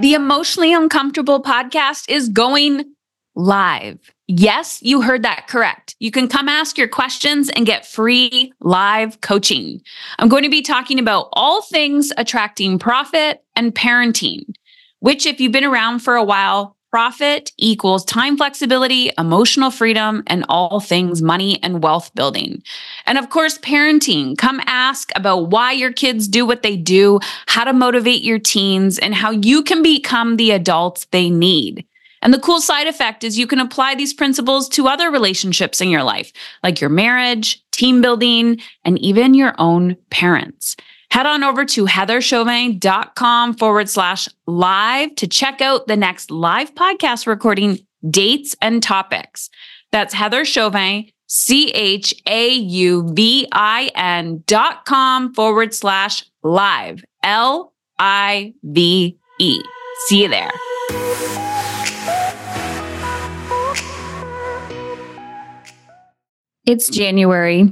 The Emotionally Uncomfortable podcast is going live. Yes, you heard that correct. You can come ask your questions and get free live coaching. I'm going to be talking about all things attracting profit and parenting, which, if you've been around for a while, profit equals time flexibility, emotional freedom, and all things money and wealth building. And of course, parenting. Come ask about why your kids do what they do, how to motivate your teens, and how you can become the adults they need. And the cool side effect is you can apply these principles to other relationships in your life, like your marriage, team building, and even your own parents. Head on over to heatherchauvin.com forward slash live to check out the next live podcast recording dates and topics. That's Heather Chauvin, C H A U V I N dot com forward slash live, L I V E. See you there. It's January,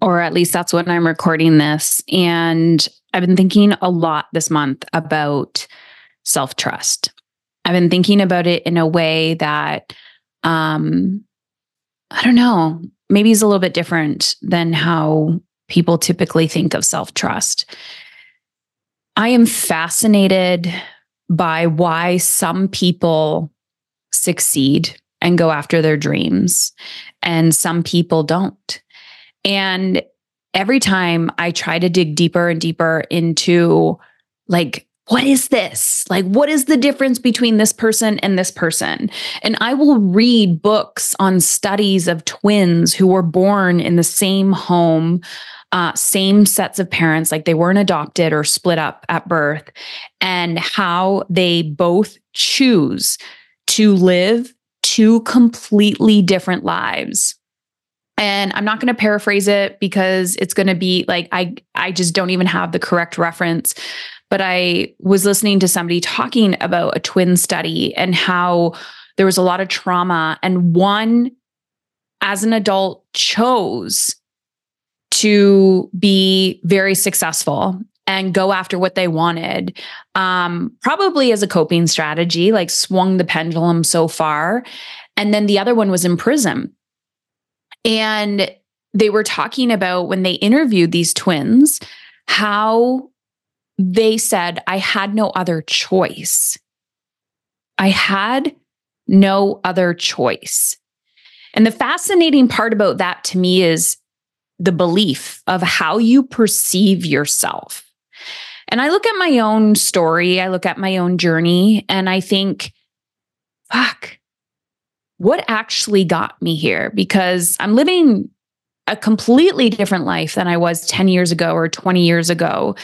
or at least that's when I'm recording this. And I've been thinking a lot this month about self trust. I've been thinking about it in a way that, um, I don't know, maybe is a little bit different than how people typically think of self trust. I am fascinated by why some people succeed and go after their dreams and some people don't. And every time I try to dig deeper and deeper into like, what is this? Like, what is the difference between this person and this person? And I will read books on studies of twins who were born in the same home, uh, same sets of parents, like they weren't adopted or split up at birth, and how they both choose to live two completely different lives and i'm not going to paraphrase it because it's going to be like i i just don't even have the correct reference but i was listening to somebody talking about a twin study and how there was a lot of trauma and one as an adult chose to be very successful and go after what they wanted um, probably as a coping strategy like swung the pendulum so far. And then the other one was in prison and they were talking about when they interviewed these twins how they said i had no other choice. I had no other choice. And the fascinating part about that to me is the belief of how you perceive yourself. And I look at my own story, I look at my own journey, and I think, fuck, what actually got me here? Because I'm living a completely different life than I was 10 years ago or 20 years ago.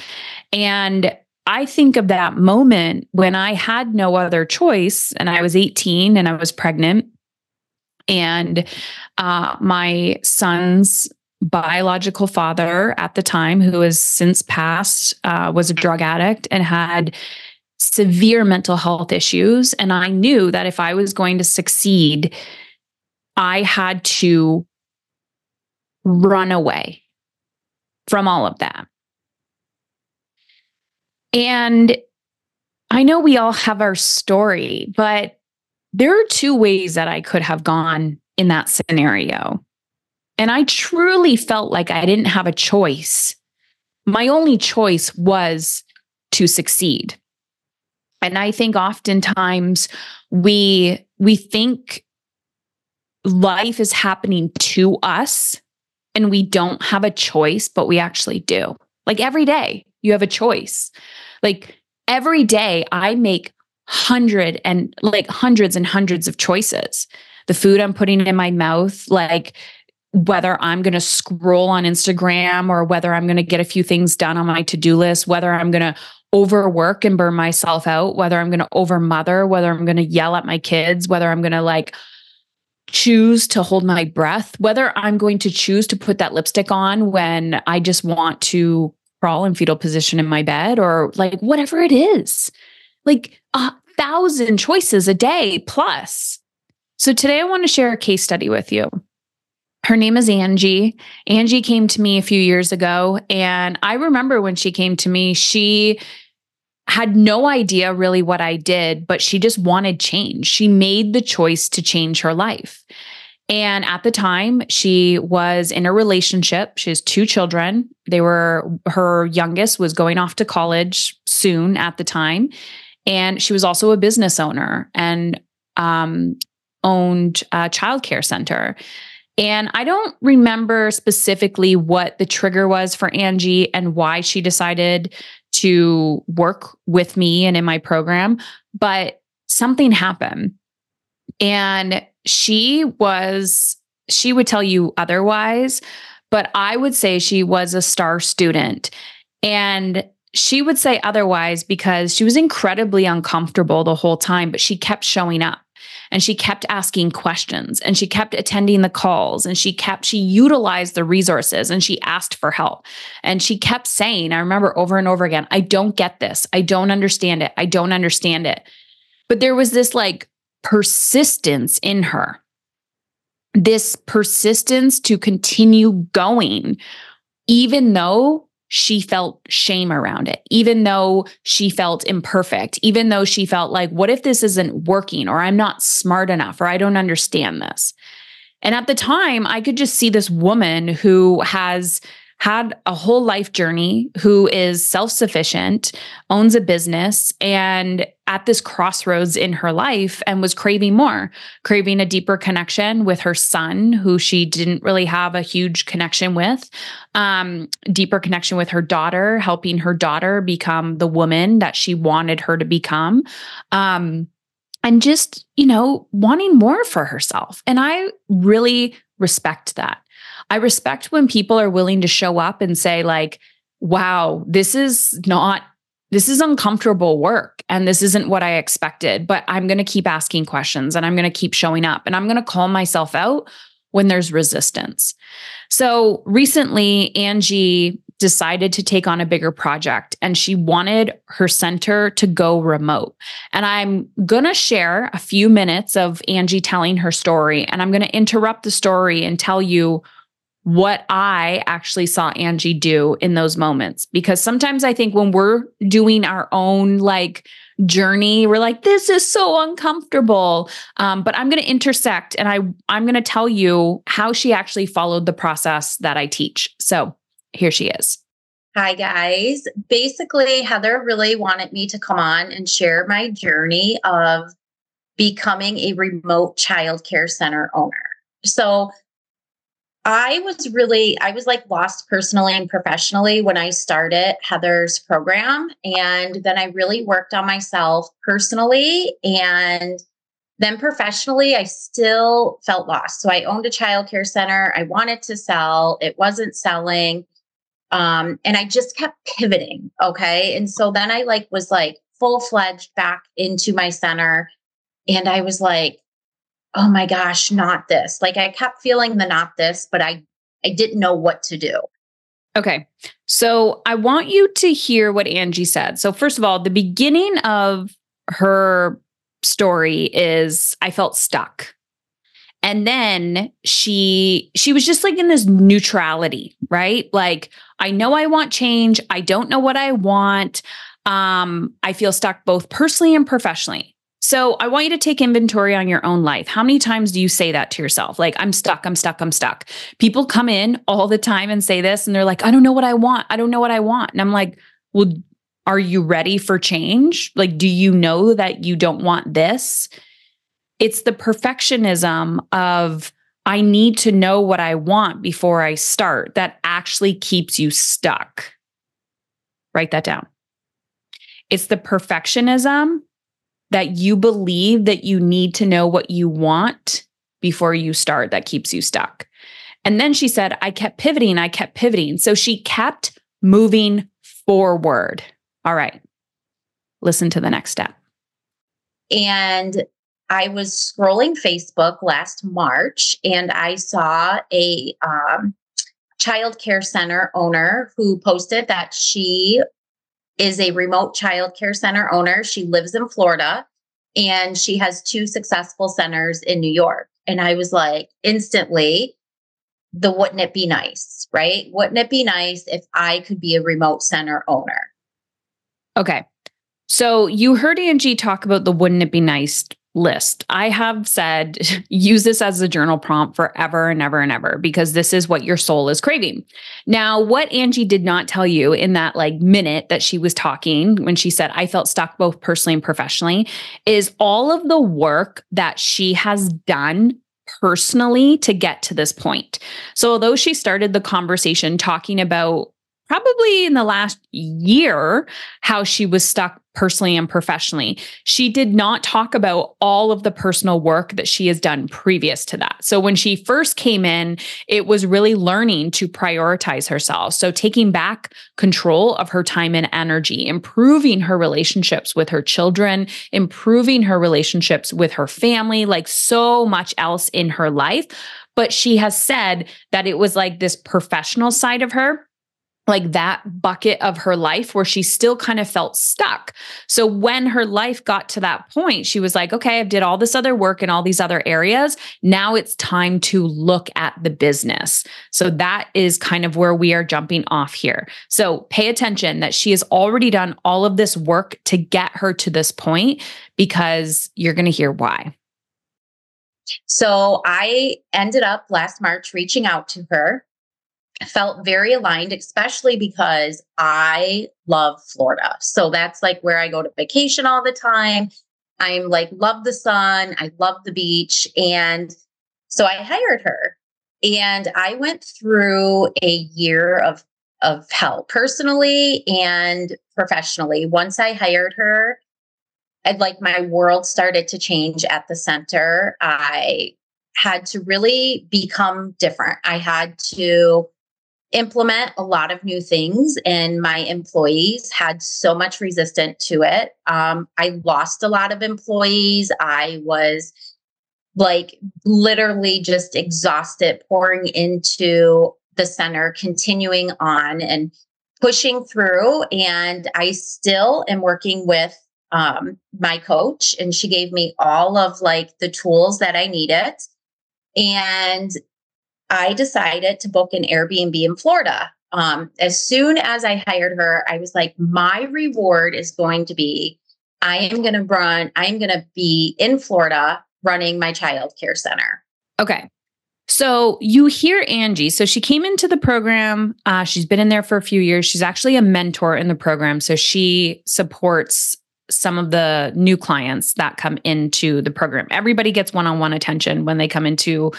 And I think of that moment when I had no other choice and I was 18 and I was pregnant. And uh, my son's biological father at the time, who has since passed, uh, was a drug addict and had severe mental health issues. And I knew that if I was going to succeed, I had to run away from all of that. And I know we all have our story, but there are two ways that I could have gone in that scenario. And I truly felt like I didn't have a choice. My only choice was to succeed. And I think oftentimes we we think life is happening to us and we don't have a choice, but we actually do. Like every day, you have a choice. Like every day I make hundred and like hundreds and hundreds of choices. The food I'm putting in my mouth, like whether I'm going to scroll on Instagram or whether I'm going to get a few things done on my to do list, whether I'm going to overwork and burn myself out, whether I'm going to overmother, whether I'm going to yell at my kids, whether I'm going to like choose to hold my breath, whether I'm going to choose to put that lipstick on when I just want to crawl in fetal position in my bed or like whatever it is. Like a thousand choices a day plus. So today I want to share a case study with you. her name is Angie. Angie came to me a few years ago. And I remember when she came to me, she had no idea really what I did, but she just wanted change. She made the choice to change her life. And at the time, she was in a relationship. She has two children. They were, her youngest was going off to college soon at the time. And she was also a business owner and um, owned a childcare center. And I don't remember specifically what the trigger was for Angie and why she decided to work with me and in my program, but something happened. And she was, she would tell you otherwise, but I would say she was a star student. And she would say otherwise because she was incredibly uncomfortable the whole time, but she kept showing up and she kept asking questions and she kept attending the calls and she kept she utilized the resources and she asked for help. And she kept saying i remember over and over again i don't get this. I don't understand it. I don't understand it. But there was this like persistence in her. This persistence to continue going even though she felt shame around it, even though she felt imperfect, even though she felt like, what if this isn't working, or I'm not smart enough, or I don't understand this. And at the time, I could just see this woman who has had a whole life journey, who is self sufficient, owns a business, and at this crossroads in her life and was craving more, craving a deeper connection with her son, who she didn't really have a huge connection with, um, deeper connection with her daughter, helping her daughter become the woman that she wanted her to become. Um, and just, you know, wanting more for herself. And I really respect that. I respect when people are willing to show up and say, like, wow, this is not, this is uncomfortable work and this isn't what I expected, but I'm going to keep asking questions and I'm going to keep showing up and I'm going to call myself out when there's resistance. So recently, Angie decided to take on a bigger project and she wanted her center to go remote. And I'm going to share a few minutes of Angie telling her story and I'm going to interrupt the story and tell you what I actually saw Angie do in those moments. Because sometimes I think when we're doing our own like journey, we're like, this is so uncomfortable. Um, but I'm going to intersect and I, I'm going to tell you how she actually followed the process that I teach. So here she is. Hi, guys. Basically, Heather really wanted me to come on and share my journey of becoming a remote childcare center owner. So, I was really, I was like lost personally and professionally when I started Heather's program. And then I really worked on myself personally. And then professionally, I still felt lost. So I owned a childcare center. I wanted to sell, it wasn't selling. Um, and I just kept pivoting. Okay. And so then I like was like full fledged back into my center. And I was like, oh my gosh, not this. Like I kept feeling the not this, but I I didn't know what to do. Okay. So I want you to hear what Angie said. So first of all, the beginning of her story is I felt stuck. And then she she was just like in this neutrality, right? Like I know I want change, I don't know what I want. Um I feel stuck both personally and professionally. So I want you to take inventory on your own life. How many times do you say that to yourself? Like, I'm stuck, I'm stuck, I'm stuck. People come in all the time and say this, and they're like, I don't know what I want. I don't know what I want. And I'm like, well, are you ready for change? Like, do you know that you don't want this? It's the perfectionism of, I need to know what I want before I start that actually keeps you stuck. Write that down. It's the perfectionism that you believe that you need to know what you want before you start that keeps you stuck. And then she said, I kept pivoting, I kept pivoting. So she kept moving forward. All right, listen to the next step. And I was scrolling Facebook last March and I saw a um, child care center owner who posted that she is a remote child care center owner. She lives in Florida and she has two successful centers in New York. And I was like, instantly, the wouldn't it be nice, right? Wouldn't it be nice if I could be a remote center owner? Okay. So you heard Angie talk about the wouldn't it be nice list. I have said use this as a journal prompt forever and ever and ever because this is what your soul is craving. Now, what Angie did not tell you in that like minute that she was talking when she said I felt stuck both personally and professionally is all of the work that she has done personally to get to this point. So although she started the conversation talking about probably in the last year how she was stuck personally and professionally. She did not talk about all of the personal work that she has done previous to that. So when she first came in, it was really learning to prioritize herself. So taking back control of her time and energy, improving her relationships with her children, improving her relationships with her family, like so much else in her life. But she has said that it was like this professional side of her like that bucket of her life where she still kind of felt stuck. So when her life got to that point, she was like, okay, I've did all this other work in all these other areas. Now it's time to look at the business. So that is kind of where we are jumping off here. So pay attention that she has already done all of this work to get her to this point because you're going to hear why. So I ended up last March reaching out to her felt very aligned, especially because I love Florida. So that's like where I go to vacation all the time. I'm like, love the sun. I love the beach. And so I hired her and I went through a year of, of hell personally and professionally. Once I hired her, I'd like my world started to change at the center. I had to really become different. I had to implement a lot of new things and my employees had so much resistance to it. Um, i lost a lot of employees. I was like literally just exhausted pouring into the center continuing on and pushing through and i still am working with um, my coach and she gave me all of like the tools that i needed. And I decided to book an Airbnb in Florida. Um, as soon as I hired her, I was like, my reward is going to be I am going to run, I am going to be in Florida running my child care center. Okay. So you hear Angie. So she came into the program. Uh, she's been in there for a few years. She's actually a mentor in the program. So she supports some of the new clients that come into the program. Everybody gets one on one attention when they come into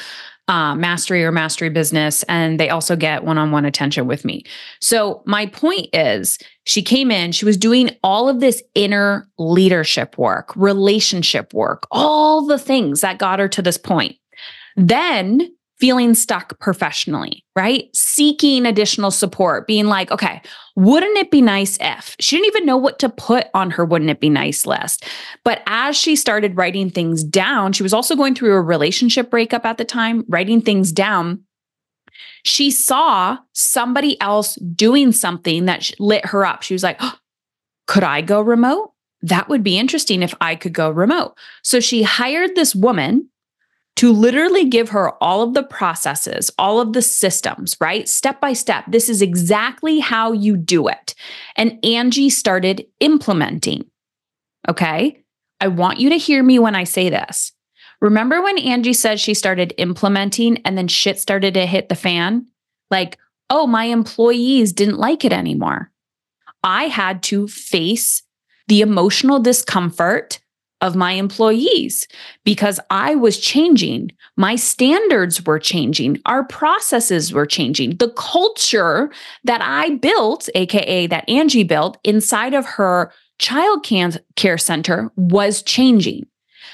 uh, mastery or mastery business, and they also get one on one attention with me. So, my point is, she came in, she was doing all of this inner leadership work, relationship work, all the things that got her to this point. Then feeling stuck professionally, right? Seeking additional support, being like, okay, wouldn't it be nice if she didn't even know what to put on her wouldn't it be nice list. But as she started writing things down, she was also going through a relationship breakup at the time, writing things down. She saw somebody else doing something that lit her up. She was like, oh, could I go remote? That would be interesting if I could go remote. So she hired this woman to literally give her all of the processes, all of the systems, right? Step by step. This is exactly how you do it. And Angie started implementing. Okay. I want you to hear me when I say this. Remember when Angie said she started implementing and then shit started to hit the fan? Like, oh, my employees didn't like it anymore. I had to face the emotional discomfort of my employees because I was changing. My standards were changing. Our processes were changing. The culture that I built, AKA that Angie built inside of her child care center was changing.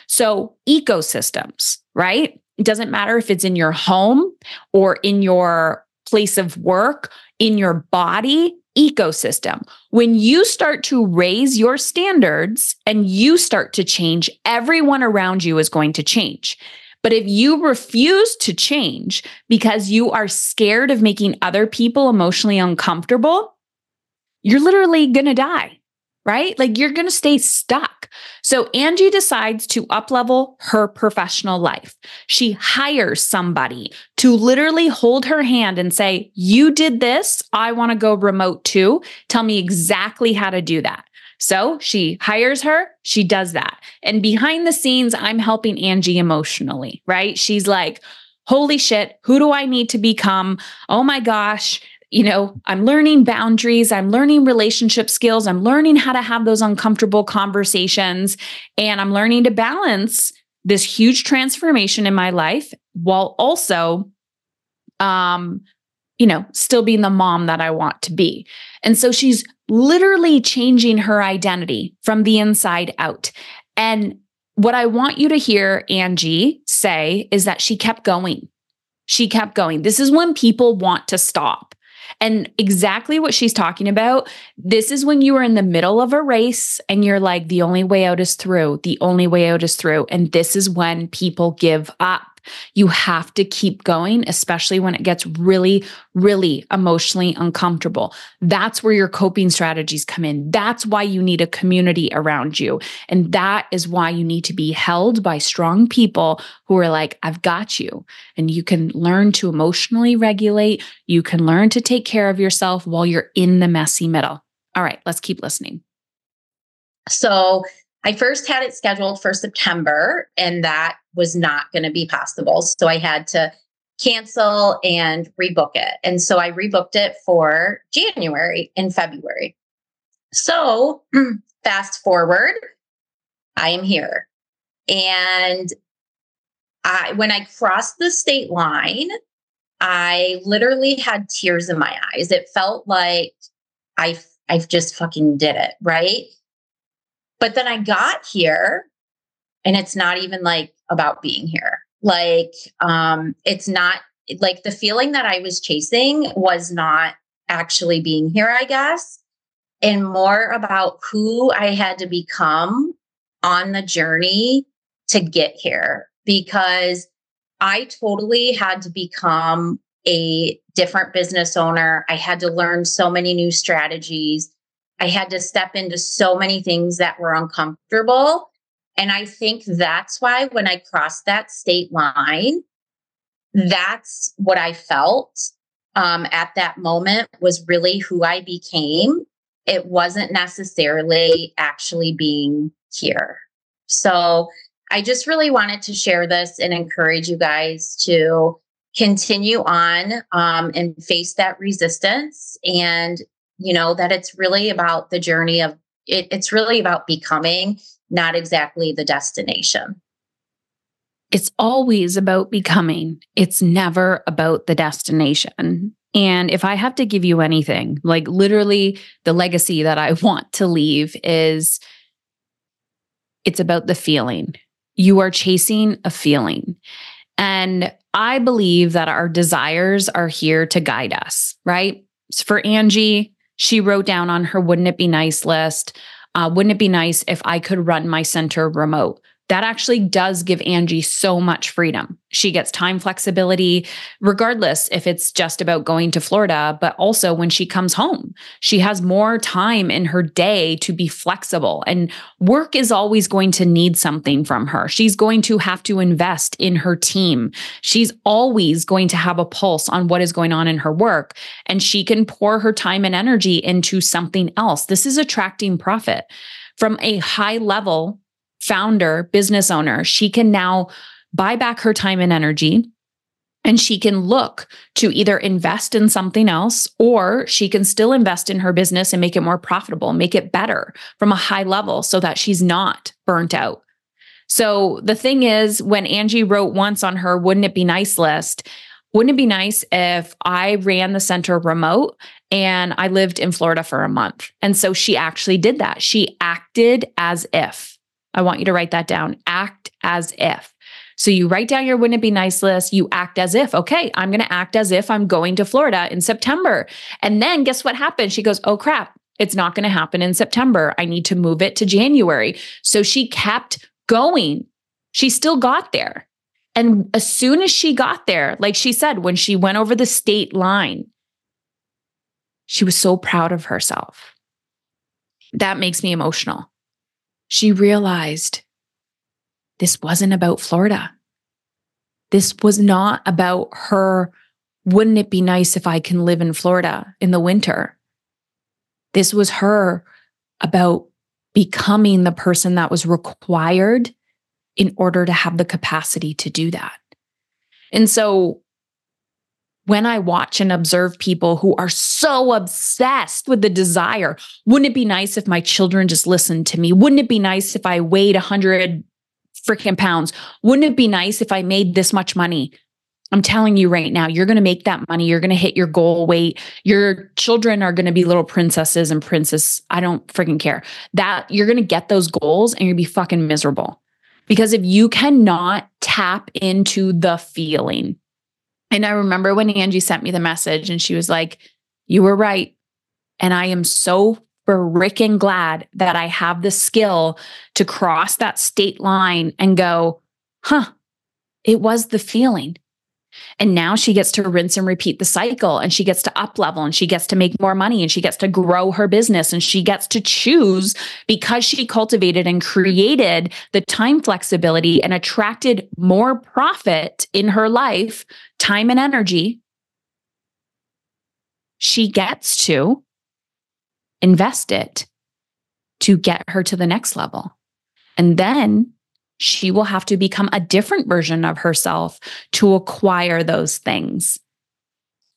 So, ecosystems, right? It doesn't matter if it's in your home or in your place of work, in your body, ecosystem. When you start to raise your standards and you start to change, everyone around you is going to change. But if you refuse to change because you are scared of making other people emotionally uncomfortable, you're literally going to die. Right? Like you're going to stay stuck. So Angie decides to uplevel her professional life. She hires somebody to literally hold her hand and say, "You did this, I want to go remote too. Tell me exactly how to do that." So she hires her, she does that. And behind the scenes, I'm helping Angie emotionally, right? She's like, holy shit, who do I need to become? Oh my gosh, you know, I'm learning boundaries, I'm learning relationship skills, I'm learning how to have those uncomfortable conversations, and I'm learning to balance this huge transformation in my life while also um you know, still being the mom that I want to be. And so she's literally changing her identity from the inside out. And what I want you to hear Angie say is that she kept going. She kept going. This is when people want to stop. And exactly what she's talking about, this is when you are in the middle of a race and you're like, the only way out is through. The only way out is through. And this is when people give up. You have to keep going, especially when it gets really, really emotionally uncomfortable. That's where your coping strategies come in. That's why you need a community around you. And that is why you need to be held by strong people who are like, I've got you. And you can learn to emotionally regulate. You can learn to take care of yourself while you're in the messy middle. All right, let's keep listening. So, I first had it scheduled for September, and that was not going to be possible. So I had to cancel and rebook it. And so I rebooked it for January and February. So fast forward, I am here. And I when I crossed the state line, I literally had tears in my eyes. It felt like I I've just fucking did it, right? But then I got here and it's not even like about being here. Like um it's not like the feeling that I was chasing was not actually being here, I guess, and more about who I had to become on the journey to get here because I totally had to become a different business owner. I had to learn so many new strategies. I had to step into so many things that were uncomfortable. And I think that's why when I crossed that state line, that's what I felt um, at that moment was really who I became. It wasn't necessarily actually being here. So I just really wanted to share this and encourage you guys to continue on um, and face that resistance and you know that it's really about the journey of it, it's really about becoming not exactly the destination. It's always about becoming. It's never about the destination. And if i have to give you anything like literally the legacy that i want to leave is it's about the feeling. You are chasing a feeling. And I believe that our desires are here to guide us, right? So For Angie, she wrote down on her wouldn't it be nice list, uh, wouldn't it be nice if I could run my center remote? That actually does give Angie so much freedom. She gets time flexibility, regardless if it's just about going to Florida, but also when she comes home. She has more time in her day to be flexible, and work is always going to need something from her. She's going to have to invest in her team. She's always going to have a pulse on what is going on in her work, and she can pour her time and energy into something else. This is attracting profit. From a high level founder, business owner, she can now buy back her time and energy and she can look to either invest in something else or she can still invest in her business and make it more profitable, make it better from a high level so that she's not burnt out. So the thing is, when Angie wrote once on her wouldn't it be nice list, wouldn't it be nice if I ran the center remote and I lived in Florida for a month? And so she actually did that. She acted as if. I want you to write that down. Act as if. So you write down your wouldn't it be nice list. You act as if, okay, I'm going to act as if I'm going to Florida in September. And then guess what happened? She goes, oh crap, it's not going to happen in September. I need to move it to January. So she kept going. She still got there. And as soon as she got there, like she said, when she went over the state line, she was so proud of herself. that makes me emotional. She realized this wasn't about Florida. This was not about her. Wouldn't it be nice if I can live in Florida in the winter? This was her about becoming the person that was required in order to have the capacity to do that. And so when I watch and observe people who are so obsessed with the desire, wouldn't it be nice if my children just listened to me? Wouldn't it be nice if I weighed 100 freaking pounds? Wouldn't it be nice if I made this much money? I'm telling you right now, you're going to make that money. You're going to hit your goal weight. Your children are going to be little princesses and princess. I don't freaking care. That you're going to get those goals and you're going to be fucking miserable. Because if you cannot tap into the feeling, and I remember when Angie sent me the message and she was like, You were right. And I am so freaking glad that I have the skill to cross that state line and go, Huh, it was the feeling. And now she gets to rinse and repeat the cycle and she gets to up level and she gets to make more money and she gets to grow her business and she gets to choose because she cultivated and created the time flexibility and attracted more profit in her life, time and energy. She gets to invest it to get her to the next level. And then she will have to become a different version of herself to acquire those things.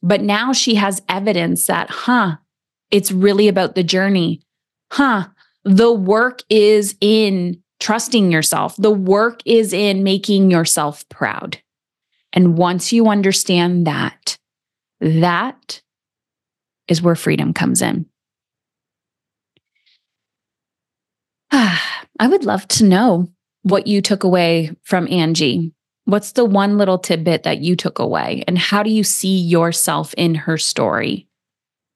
But now she has evidence that, huh, it's really about the journey. Huh, the work is in trusting yourself, the work is in making yourself proud. And once you understand that, that is where freedom comes in. I would love to know what you took away from Angie. What's the one little tidbit that you took away? And how do you see yourself in her story?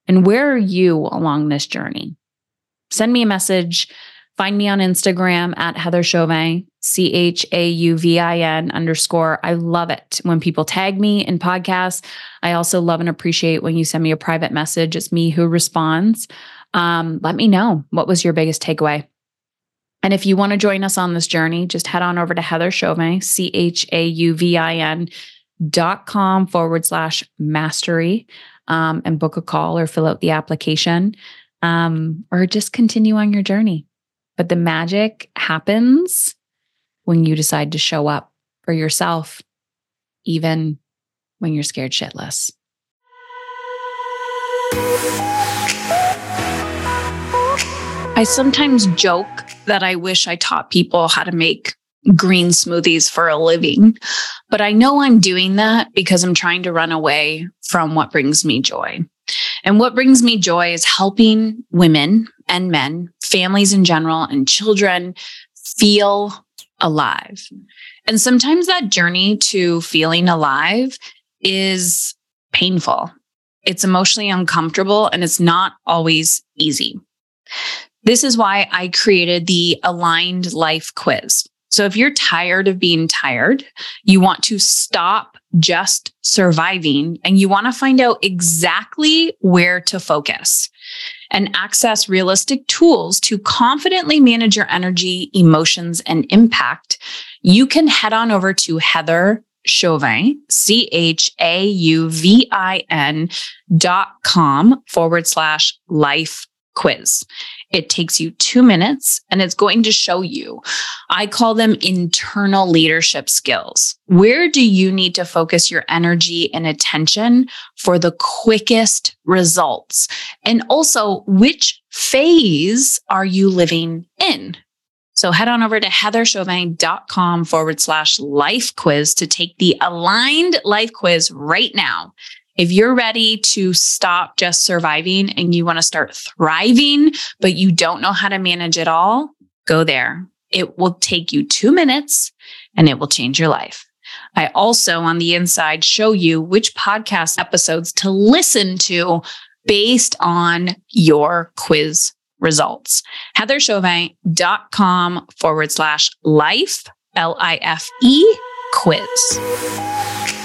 And where are you along this journey? Send me a message. Find me on Instagram at Heather Chauvin, C H A U V I N underscore. I love it when people tag me in podcasts. I also love and appreciate when you send me a private message. It's me who responds. Um, let me know what was your biggest takeaway. And if you want to join us on this journey, just head on over to Heather Chauvin, C H A U V I N dot com forward slash mastery um, and book a call or fill out the application um, or just continue on your journey. But the magic happens when you decide to show up for yourself, even when you're scared shitless. I sometimes joke that I wish I taught people how to make green smoothies for a living, but I know I'm doing that because I'm trying to run away from what brings me joy. And what brings me joy is helping women and men, families in general, and children feel alive. And sometimes that journey to feeling alive is painful. It's emotionally uncomfortable and it's not always easy. This is why I created the aligned life quiz. So if you're tired of being tired, you want to stop just surviving and you want to find out exactly where to focus and access realistic tools to confidently manage your energy, emotions, and impact, you can head on over to Heather Chauvin, C H A U V I N dot com forward slash life quiz. It takes you two minutes and it's going to show you. I call them internal leadership skills. Where do you need to focus your energy and attention for the quickest results? And also, which phase are you living in? So head on over to heatherchauvin.com forward slash life quiz to take the aligned life quiz right now. If you're ready to stop just surviving and you want to start thriving, but you don't know how to manage it all, go there. It will take you two minutes and it will change your life. I also, on the inside, show you which podcast episodes to listen to based on your quiz results. HeatherChauvin.com forward slash life, L I F E quiz.